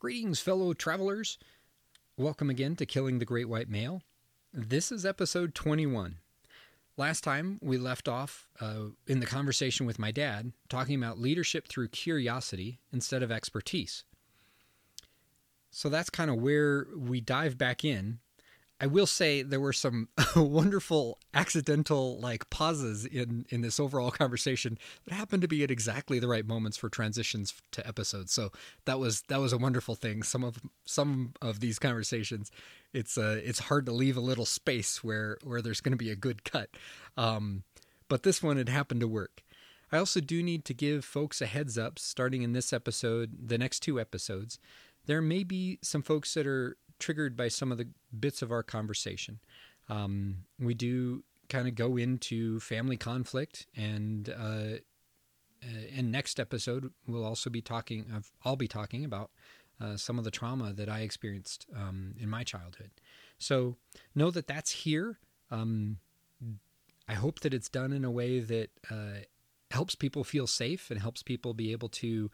Greetings, fellow travelers. Welcome again to Killing the Great White Male. This is episode 21. Last time we left off uh, in the conversation with my dad, talking about leadership through curiosity instead of expertise. So that's kind of where we dive back in I will say there were some wonderful accidental like pauses in in this overall conversation that happened to be at exactly the right moments for transitions to episodes. So that was that was a wonderful thing. Some of some of these conversations, it's uh it's hard to leave a little space where where there's going to be a good cut. Um, but this one it happened to work. I also do need to give folks a heads up starting in this episode, the next two episodes. There may be some folks that are triggered by some of the bits of our conversation. Um, we do kind of go into family conflict and uh, and uh, next episode we'll also be talking I'll be talking about uh, some of the trauma that I experienced um, in my childhood. So know that that's here. Um, I hope that it's done in a way that uh, helps people feel safe and helps people be able to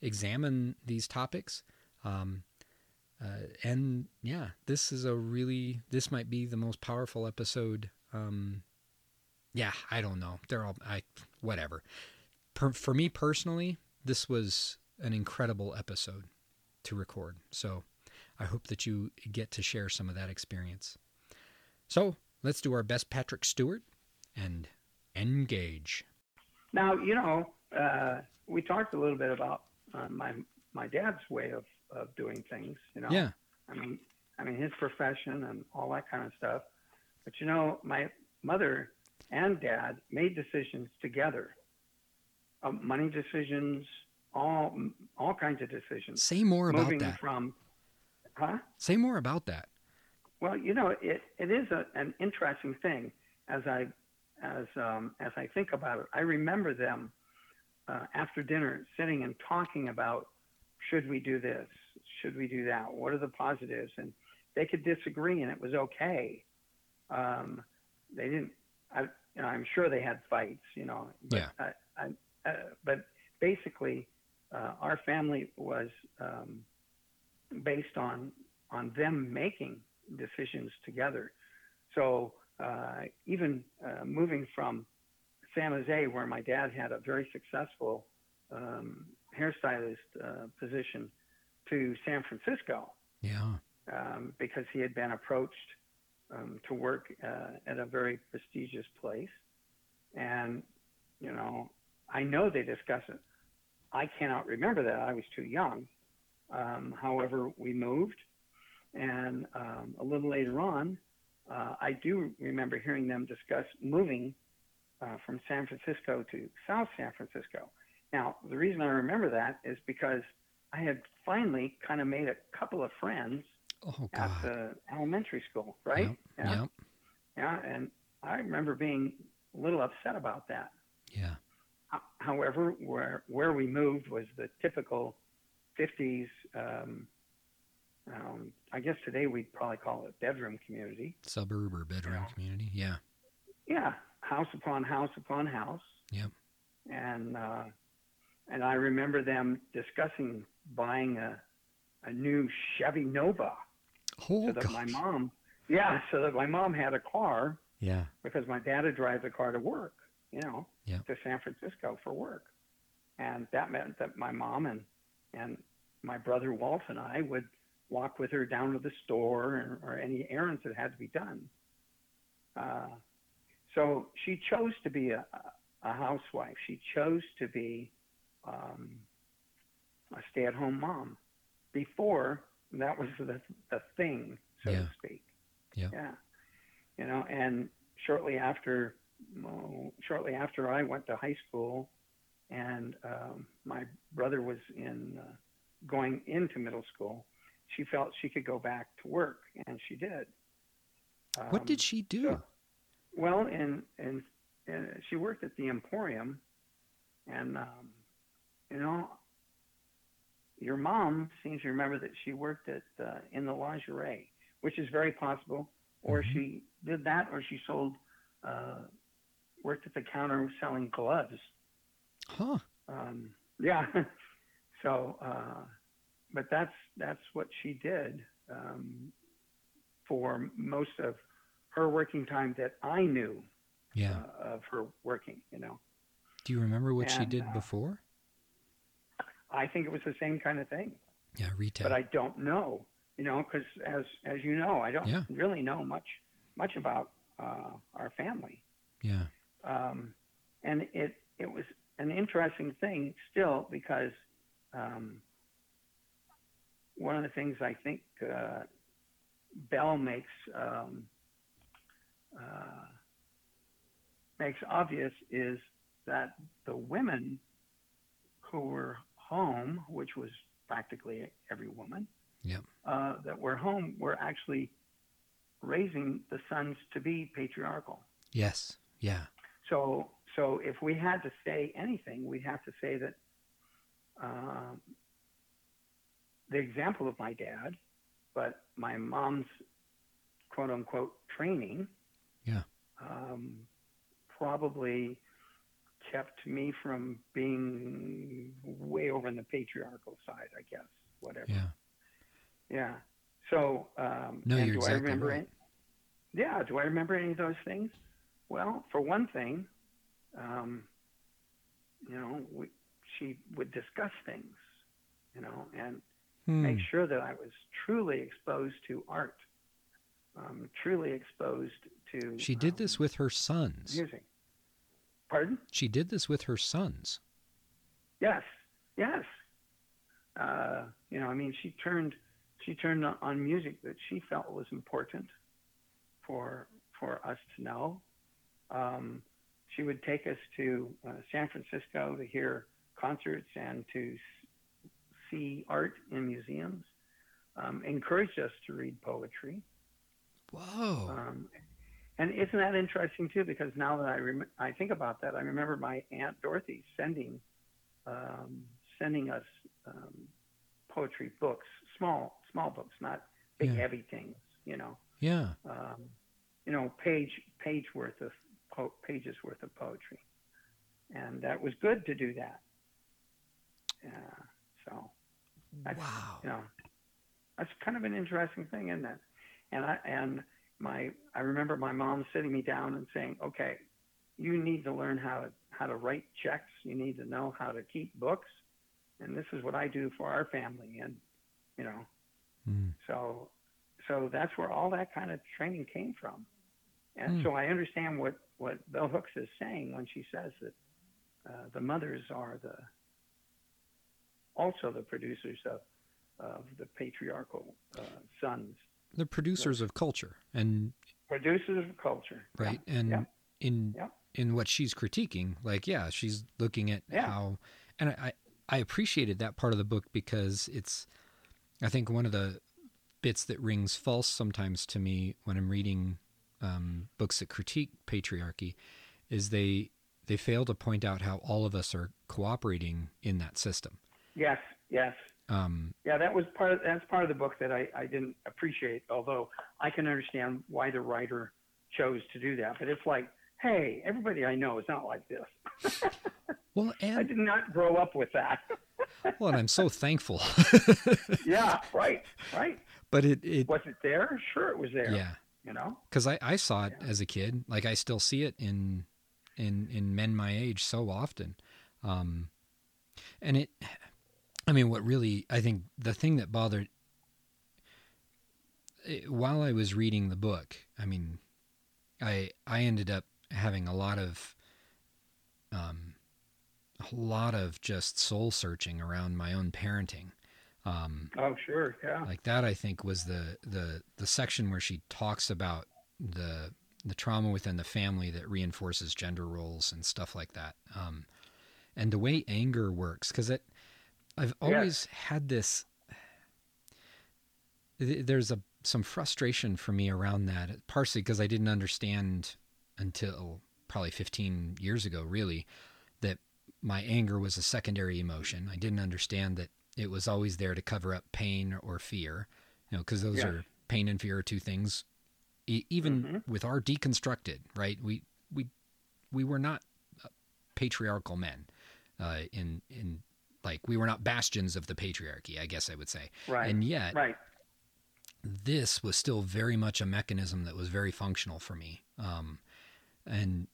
examine these topics. Um, uh, and yeah, this is a really this might be the most powerful episode. Um, yeah, I don't know. They're all I whatever. Per, for me personally, this was an incredible episode to record. So I hope that you get to share some of that experience. So let's do our best, Patrick Stewart, and engage. Now you know uh, we talked a little bit about uh, my my dad's way of of doing things. You know. Yeah. I mean, I mean his profession and all that kind of stuff. But you know, my mother and dad made decisions together. Uh, money decisions, all all kinds of decisions. Say more about moving that. From, huh? Say more about that. Well, you know, it, it is a, an interesting thing as I as um, as I think about it. I remember them uh, after dinner sitting and talking about should we do this? Should we do that? What are the positives? And they could disagree, and it was okay. Um, they didn't. I, you know, I'm sure they had fights, you know. But, yeah. I, I, uh, but basically, uh, our family was um, based on on them making decisions together. So uh, even uh, moving from San Jose, where my dad had a very successful um, hairstylist uh, position to San Francisco. Yeah. Um, because he had been approached um, to work uh, at a very prestigious place. And, you know, I know they discuss it. I cannot remember that. I was too young. Um, however, we moved. And um, a little later on, uh, I do remember hearing them discuss moving uh, from San Francisco to South San Francisco. Now, the reason I remember that is because I had finally kind of made a couple of friends oh, at the elementary school, right? Yep. Yeah. Yep. Yeah, and I remember being a little upset about that. Yeah. However, where where we moved was the typical 50s. Um, um, I guess today we'd probably call it bedroom community. Suburb or bedroom yeah. community. Yeah. Yeah, house upon house upon house. Yep. And uh, and I remember them discussing buying a a new Chevy Nova. Oh, so that gosh. my mom, yeah, so that my mom had a car. Yeah. Because my dad would drive the car to work, you know, yeah. to San Francisco for work, and that meant that my mom and and my brother Walt and I would walk with her down to the store or, or any errands that had to be done. Uh, so she chose to be a, a housewife. She chose to be um, a stay-at-home mom. Before that was the the thing, so yeah. to speak. Yeah. Yeah. You know, and shortly after, well, shortly after I went to high school, and um, my brother was in uh, going into middle school, she felt she could go back to work, and she did. Um, what did she do? So, well, and and she worked at the Emporium, and um, you know, your mom seems to remember that she worked at uh, in the lingerie, which is very possible, or mm-hmm. she did that, or she sold, uh, worked at the counter selling gloves. Huh. Um, yeah. so, uh, but that's that's what she did um, for most of her working time that I knew Yeah. uh, of her working. You know, Do you remember what she did uh, before? I think it was the same kind of thing, Yeah, retail. but I don't know. You know, because as as you know, I don't Yeah. really know much much about uh, our family. yeah. um, and it it was an interesting thing still because um, one of the things I think uh, Bell makes um, uh, makes obvious is that the women who were home, which was practically every woman, Yep. uh, that were home were actually raising the sons to be patriarchal. Yes. Yeah. So, so if we had to say anything, we'd have to say that um, the example of my dad, but my mom's quote unquote training, Yeah. um, probably kept me from being way over on the patriarchal side, I guess. Whatever. Yeah. Yeah. So, um, No, and you're do exactly I remember right. any, yeah, do I remember any of those things? Well, for one thing, um, you know, we, she would discuss things, you know, and Hmm. make sure that I was truly exposed to art, um, truly exposed to. She did um, this with her sons. music. Pardon? She did this with her sons. Yes, yes. Uh, you know, I mean, she turned she turned on- music that she felt was important for for us to know. Um, she would take us to uh, San Francisco to hear concerts and to s- see art in museums. Um, encouraged us to read poetry. Whoa. Um, and isn't that interesting too? Because now that I rem- I think about that, I remember my aunt Dorothy sending um, sending us um, poetry books, small small books, not big Yeah. heavy things. You know, yeah. um, you know, page page worth of po- pages worth of poetry, and that was good to do that. Yeah. So That's- Wow. you know, that's kind of an interesting thing, isn't it? And I and my I remember my mom sitting me down and saying, "Okay, you need to learn how to how to write checks. You need to know how to keep books, and this is what I do for our family." And you know, Hmm. so so that's where all that kind of training came from. And Hmm. so I understand what what Bell Hooks is saying when she says that uh, the mothers are the also the producers of of the patriarchal uh, sons, The producers of culture and producers of culture. Yeah, right and yeah. in Yeah. in what she's critiquing like yeah she's looking at Yeah. how and I, I appreciated that part of the book because it's i think one of the bits that rings false sometimes to me when i'm reading um, books that critique patriarchy is they they fail to point out how all of us are cooperating in that system Yes, yes. Um, Yeah, that was part of that's part of the book that I, I didn't appreciate, although I can understand why the writer chose to do that. But it's like, hey, everybody I know is not like this. well I did not grow up with that. well and i'm so thankful yeah, right, right. but it, it Was it there? Sure, it was there. yeah You know. because I, I saw it as a kid like i still see it in in in men my age so often um and it i mean what really i think the thing that bothered it, while i was reading the book i mean i i ended up having a lot of um a lot of just soul searching around my own parenting um Oh, sure. Yeah. like that i think was the the the section where she talks about the the trauma within the family that reinforces gender roles and stuff like that um and the way anger works because it i've always had this there's a some frustration for me around that partially because i didn't understand until probably 15 years ago really that my anger was a secondary emotion i didn't understand that it was always there to cover up pain or fear you know because those Yes. are pain and fear are two things e- even Mhm. with our deconstructed right we we we were not uh, patriarchal men uh, in in like we were not bastions of the patriarchy, I guess I would say. Right. And yet, right. this was still very much a mechanism that was very functional for me. Um, and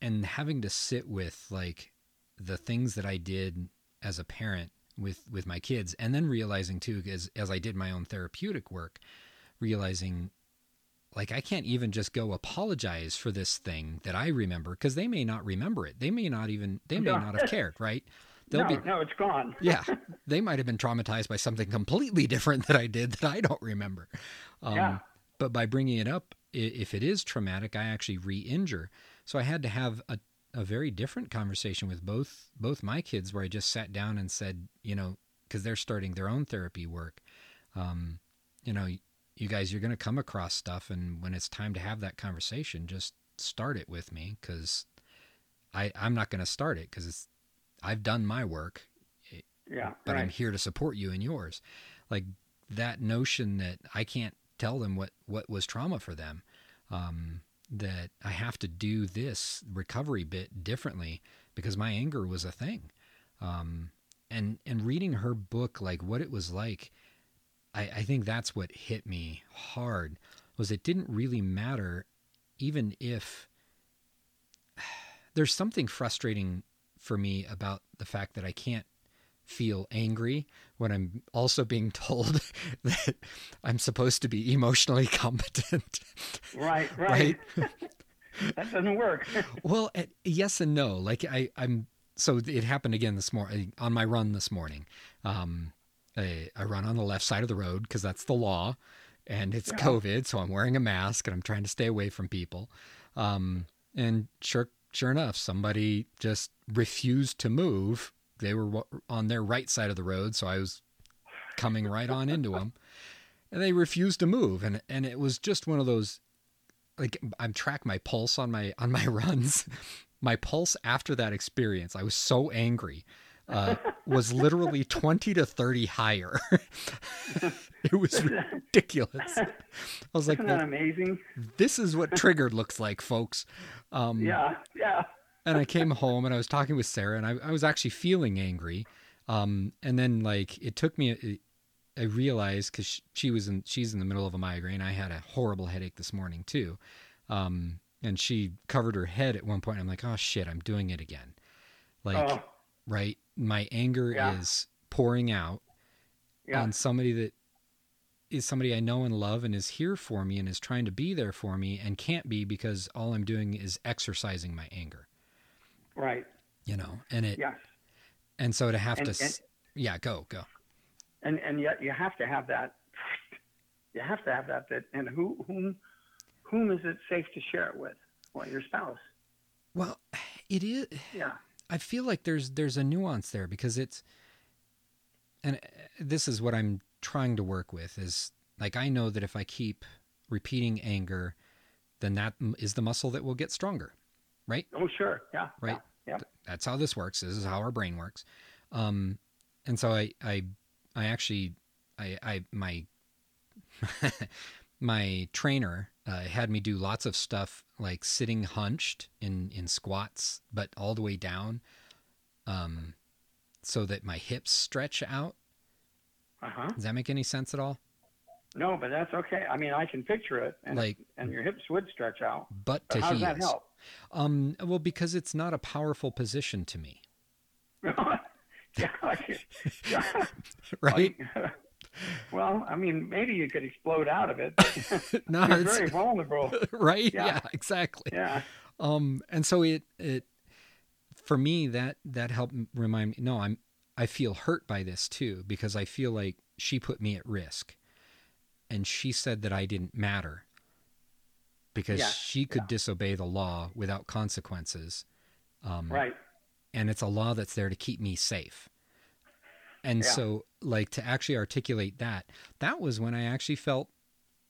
and having to sit with like the things that I did as a parent with with my kids, and then realizing too, as as I did my own therapeutic work, realizing like I can't even just go apologize for this thing that I remember because they may not remember it. They may not even they may No. not have cared, right? They'll no, be no, it's gone. yeah, they might have been traumatized by something completely different that I did that I don't remember. Um, Yeah. But by bringing it up, if it is traumatic, I actually re-injure. So I had to have a, a very different conversation with both both my kids, where I just sat down and said, you know, because they're starting their own therapy work. Um, you know, you guys, you're going to come across stuff, and when it's time to have that conversation, just start it with me because I I'm not going to start it because it's I've done my work Yeah. but right. I'm here to support you in yours. Like that notion that I can't tell them what what was trauma for them. Um, that I have to do this recovery bit differently because my anger was a thing. Um, and and reading her book, like what it was like, I, I think that's what hit me hard. Was it didn't really matter, even if there's something frustrating for me about the fact that I can't feel angry when I'm also being told that I'm supposed to be emotionally competent. Right, right. that doesn't work. well, eh, yes and no. Like I, I'm. So it happened again this morning on my run this morning. Um, I, I run on the left side of the road because that's the law, and it's Yeah. COVID, so I'm wearing a mask and I'm trying to stay away from people. Um, and sure, sure enough, somebody just refused to move. They were on their right side of the road, so I was coming right on into them, and they refused to move. And and it was just one of those like I'm track my pulse on my on my runs. My pulse after that experience, I was so angry, uh, was literally twenty to thirty higher. it was ridiculous. I was like, Isn't that well, amazing? "This is what triggered looks like, folks." Um, Yeah, yeah. and I came home and I was talking with Sarah and I, I was actually feeling angry. Um, and then like it took me, I realized cause she, she was in, she's in the middle of a migraine. I had a horrible headache this morning too. Um, and she covered her head at one point. I'm like, oh shit, I'm doing it again. Like, oh, right. My anger Yeah. is pouring out yeah. on somebody that is somebody I know and love and is here for me and is trying to be there for me and can't be because all I'm doing is exercising my anger, right. you know, and it, Yes. And so to have And- to, and- yeah, go, go. And and yet you have to have that. You have to have that. That and who whom whom is it safe to share it with? Well, your spouse. Well, it is. Yeah. I feel like there's there's a nuance there because it's, and uh, this is what I'm trying to work with is like I know that if I keep repeating anger, then that is the muscle that will get stronger, right? Oh, sure. Yeah. Right. Yeah. Th- That's how this works. This is how our brain works. Um, and so I, I, I actually, I, I, my, my trainer uh, had me do lots of stuff like sitting hunched in in squats, but all the way down, um, so that my hips stretch out. Uh huh. Does that make any sense at all? No, but that's okay. I mean, I can picture it, and Like- and your hips would stretch out. Butt But to how does that help? Um, well, because it's not a powerful position to me, yeah. yeah. right? Well, I mean, maybe you could explode out of it. no, You're it's very vulnerable. right. Yeah. yeah, exactly. Yeah. um and so it it for me that that helped remind me no i'm i feel hurt by this too because i feel like she put me at risk and she said that i didn't matter because Yeah, she could yeah. disobey the law without consequences um Right. and it's a law that's there to keep me safe and Yeah. so like to actually articulate that that was when i actually felt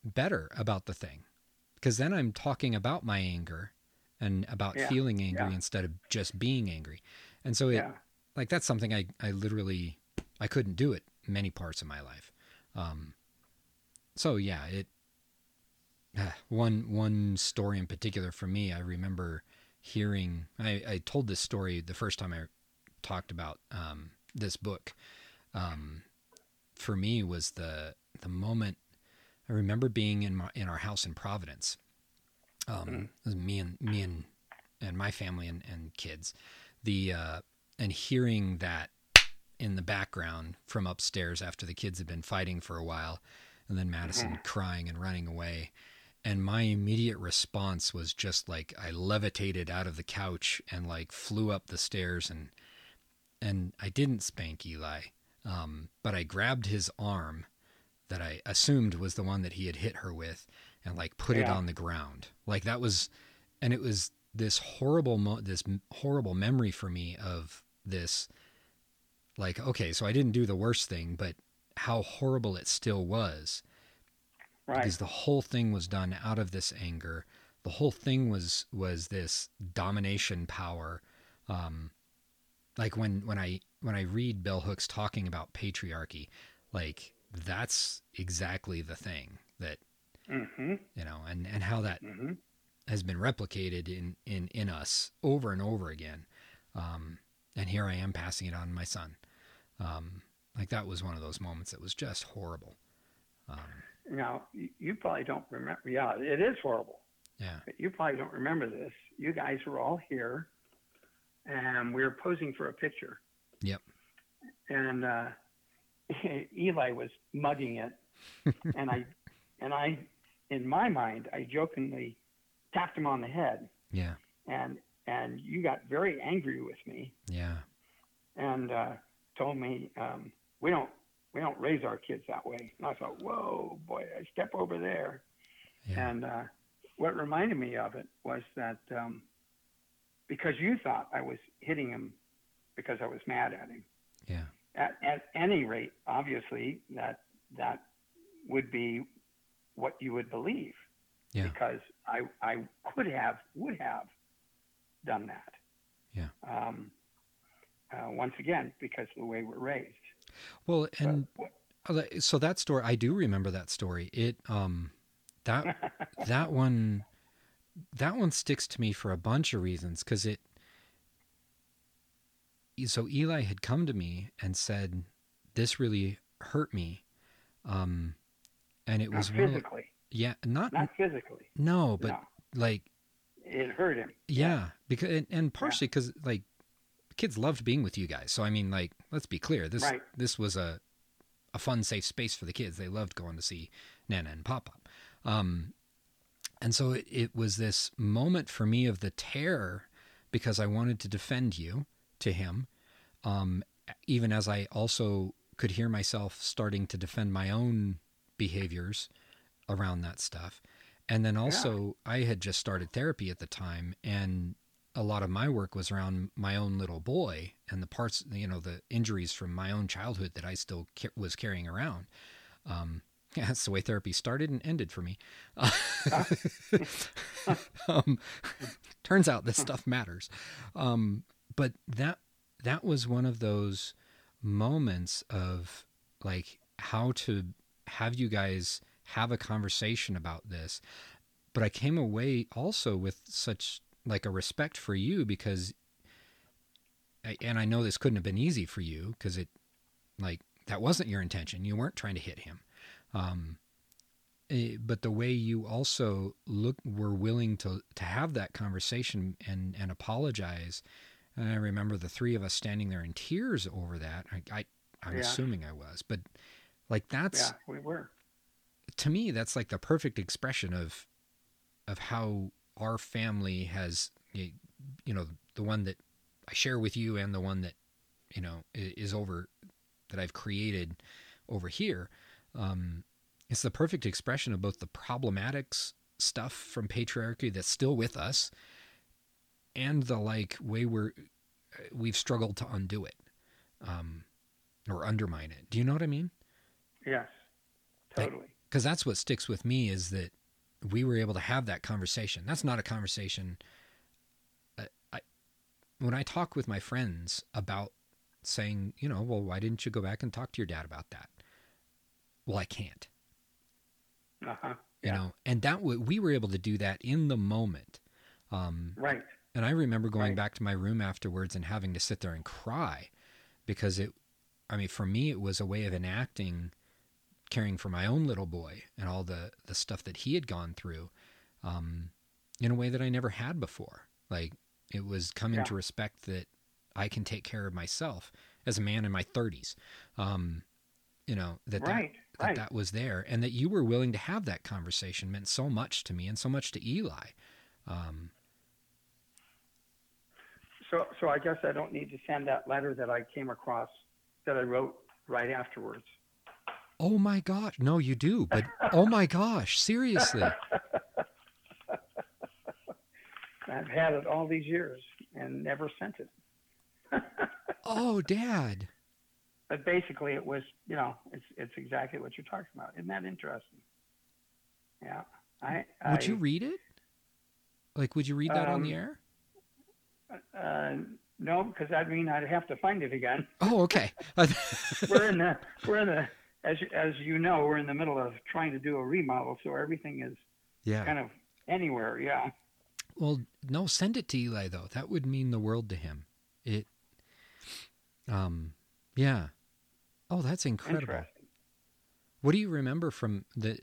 better about the thing because then i'm talking about my anger and about Yeah, feeling angry yeah. instead of just being angry and so it Yeah. like that's something i i literally i couldn't do it many parts of my life um so yeah it ah, one one story in particular for me i remember hearing i i told this story the first time i talked about um this book, um, for me was the the moment. I remember being in my in our house in Providence. Um, Mhm. was me and me and and my family and, and kids, the uh, and hearing that in the background from upstairs after the kids had been fighting for a while, and then Madison crying and running away. And my immediate response was just like I levitated out of the couch and like flew up the stairs and and I didn't spank Eli, um, but I grabbed his arm that I assumed was the one that he had hit her with and like put it on the ground. Like that was, and it was this horrible, mo- this horrible memory for me of this. Like, okay, so I didn't do the worst thing, but how horrible it still was Right. because the whole thing was done out of this anger. The whole thing was was this domination power. Um, like when when I when I read Bell Hooks talking about patriarchy, like that's exactly the thing that Mm-hmm. you know, and and how that Mm-hmm. has been replicated in in in us over and over again. Um, and here I am passing it on to my son. Um, like that was one of those moments that was just horrible. Um, Now, you, you probably don't remember. Yeah, it is horrible. yeah, But you probably don't remember this. You guys were all here, and we were posing for a picture. Yep. And uh, Eli was mugging it, and I, and I, in my mind, I jokingly tapped him on the head, yeah, and and you got very angry with me, yeah, and uh, told me um, we don't we don't raise our kids that way. And I thought, whoa, boy, I step over there. yeah, And uh, what reminded me of it was that um, because you thought I was hitting him because I was mad at him. yeah, At, at any rate, obviously that that would be what you would believe. Yeah. Because I I could have would have done that. Yeah. Um, uh, once again, because of the way we're raised. Well, and But- uh, so that story, I do remember that story. It, um, that that one, that one sticks to me for a bunch of reasons because it. So Eli had come to me and said, "This really hurt me," um, and it not was one of, yeah, not, not physically. no, but no, like it hurt him. yeah, because and, and partially because like kids loved being with you guys. So I mean, like let's be clear this Right. this was a a fun, safe space for the kids. They loved going to see Nana and Pop Pop. Um, and so it, it was this moment for me of the terror because I wanted to defend you to him, um, even as I also could hear myself starting to defend my own behaviors around that stuff. And then also, I had just started therapy at the time, and a lot of my work was around my own little boy and the parts, you know, the injuries from my own childhood that I still ca- was carrying around. Um, yeah, that's the way therapy started and ended for me. um, turns out this stuff matters. Um, but that that was one of those moments of like how to have you guys have a conversation about this. But I came away also with such like a respect for you because and I know this couldn't have been easy for you because it like that wasn't your intention. You weren't trying to hit him. Um, eh, but the way you also look were willing to to have that conversation and and apologize. And I remember the three of us standing there in tears over that. I, I I'm Yeah. assuming I was, but like that's Yeah, we were. to me that's like the perfect expression of of how our family has you know the one that I share with you and the one that you know is over that I've created over here um it's the perfect expression of both the problematics stuff from patriarchy that's still with us and the like way we're we've struggled to undo it um or undermine it do you know what i mean Yes, totally. because that's what sticks with me is that we were able to have that conversation. That's not a conversation. I, I when I talk with my friends about saying, you know, well, why didn't you go back and talk to your dad about that? Well, I can't, Uh-huh. you Yeah. know, and that we were able to do that in the moment. Um, Right. And I remember going Right. back to my room afterwards and having to sit there and cry because it I mean, for me, it was a way of enacting caring for my own little boy and all the the stuff that he had gone through, um, in a way that I never had before. Like it was coming Yeah. to respect that I can take care of myself as a man in my thirties. Um, you know that that, right, that that was there, and that you were willing to have that conversation meant so much to me and so much to Eli. Um, So, so I guess I don't need to send that letter that I came across that I wrote right afterwards. oh my gosh, no, you do, but oh my gosh, seriously. I've had it all these years and never sent it. Oh, Dad. But basically, it was, you know, it's it's exactly what you're talking about. Isn't that interesting? Yeah. I, Would you read it? Like, would you read that on the Um, air? Uh, no, because that'd mean I'd have to find it again. Oh, okay. we're in the we're in the as you- as you know we're in the middle of trying to do a remodel, so everything is yeah. kind of anywhere. Yeah. Well, no, send it to Eli though. That would mean the world to him. It. Um. Yeah. Oh, that's incredible. Interesting. What do you remember from the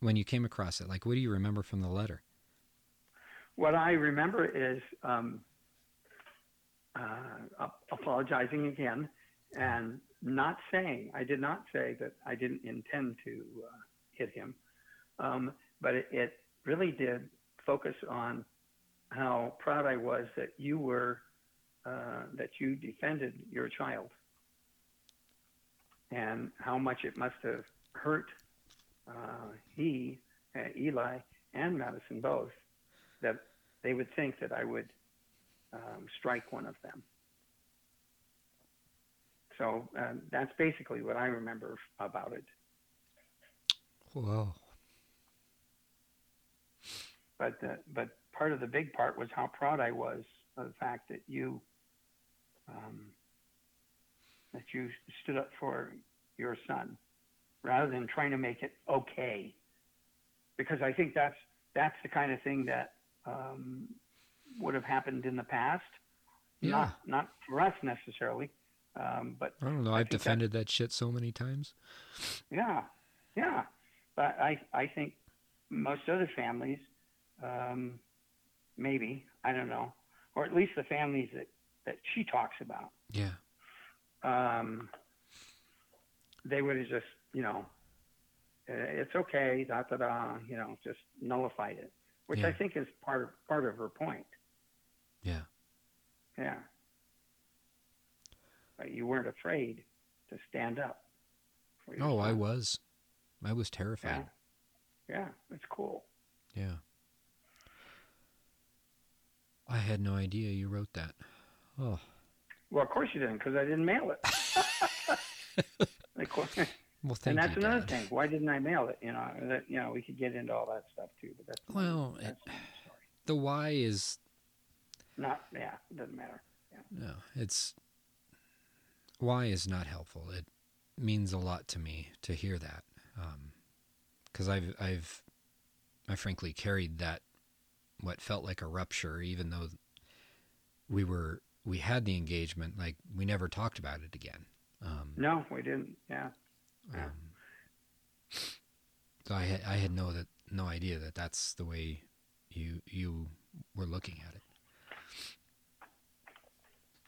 when you came across it? Like, what do you remember from the letter? What I remember is um, uh, apologizing again and not saying, I did not say that I didn't intend to uh, hit him, um, but it, it really did focus on how proud I was that you were, uh, that you defended your child. And how much it must have hurt uh, he, uh, Eli, and Madison both that they would think that I would um, strike one of them. So um, that's basically what I remember about it. Whoa. But the, but part of the big part was how proud I was of the fact that you um, that you stood up for your son rather than trying to make it okay. Because I think that's that's the kind of thing that um, would have happened in the past. Yeah. Not not for us necessarily, um, but I don't know. I've think that- defended that shit so many times. Yeah, yeah. But I, I think most other families, um, maybe, I don't know, or at least the families that, that she talks about, Yeah. um, they would have just, you know, uh, it's okay, da da da, you know, just nullified it, which Yeah. I think is part of, part of her point. Yeah. Yeah. But you weren't afraid to stand up. For Oh, I was. I was terrified. Yeah. Yeah, it's cool. Yeah. I had no idea you wrote that. Oh. Well, of course you didn't, because I didn't mail it. Course- Well, thank and that's you, another Dad. thing. Why didn't I mail it? You know, that you know, we could get into all that stuff too, but that's Well, that's it- The why is Not, yeah, it doesn't matter. Yeah. no. It's why is not helpful. It means a lot to me to hear that, because I've I've I frankly carried that what felt like a rupture, even though we were we had the engagement. Like we never talked about it again. Um, No, we didn't. Yeah, Yeah. Um, so I had I had no that no idea that that's the way you you were looking at it.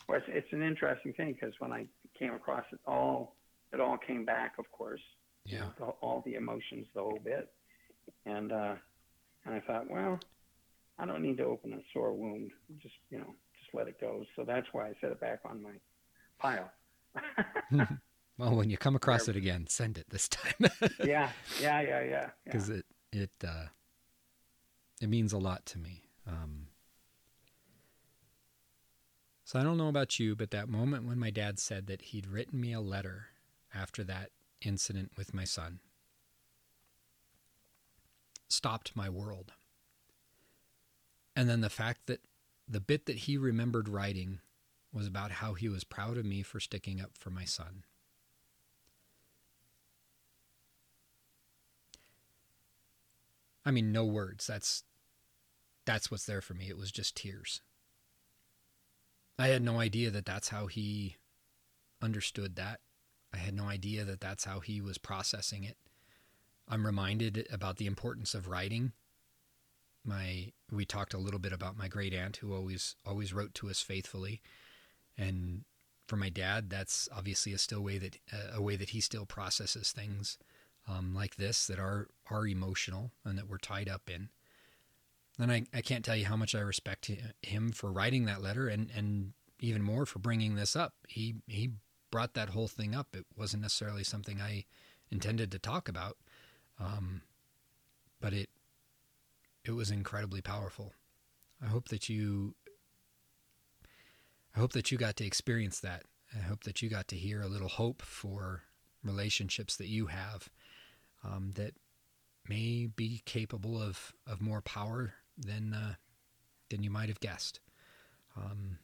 Well, it's, it's an interesting thing because when I came across it, all it all came back, of course. Yeah. the, all the emotions, the whole bit, and uh, and I thought, well, I don't need to open a sore wound. Just you know, just let it go. So that's why I set it back on my pile. Well, when you come across it again, send it this time yeah, yeah, yeah, yeah. yeah. because it it uh, it means a lot to me. Um, so I don't know about you, but that moment when my dad said that he'd written me a letter after that incident with my son stopped my world. And then the fact that the bit that he remembered writing was about how he was proud of me for sticking up for my son. I mean, no words. That's that's what's there for me. It was just tears. I had no idea that that's how he understood that I had no idea that that's how he was processing it. I'm reminded about the importance of writing. My we talked a little bit about my great aunt who always always wrote to us faithfully, and for my dad, that's obviously a still way that uh, a way that he still processes things um, like this that are are emotional and that we're tied up in. And I, I can't tell you how much I respect him for writing that letter and, and even more for bringing this up. He he brought that whole thing up. It wasn't necessarily something I intended to talk about, um, but it it was incredibly powerful. I hope that you I hope that you got to experience that. I hope that you got to hear a little hope for relationships that you have um, that may be capable of, of more power than uh, than you might have guessed. Um,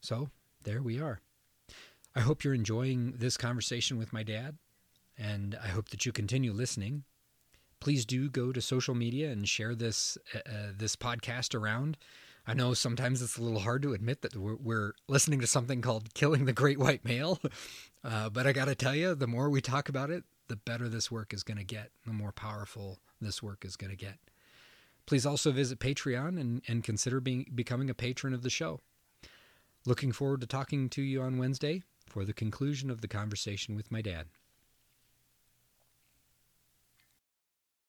so there we are. I hope you're enjoying this conversation with my dad, and I hope that you continue listening. Please do go to social media and share this uh, uh this podcast around. I know sometimes it's a little hard to admit that we're, we're listening to something called "Killing the Great White Male," uh, but I got to tell you, the more we talk about it, the better this work is going to get, the more powerful this work is going to get. Please also visit Patreon and, and consider being, becoming a patron of the show. Looking forward to talking to you on Wednesday for the conclusion of the conversation with my dad.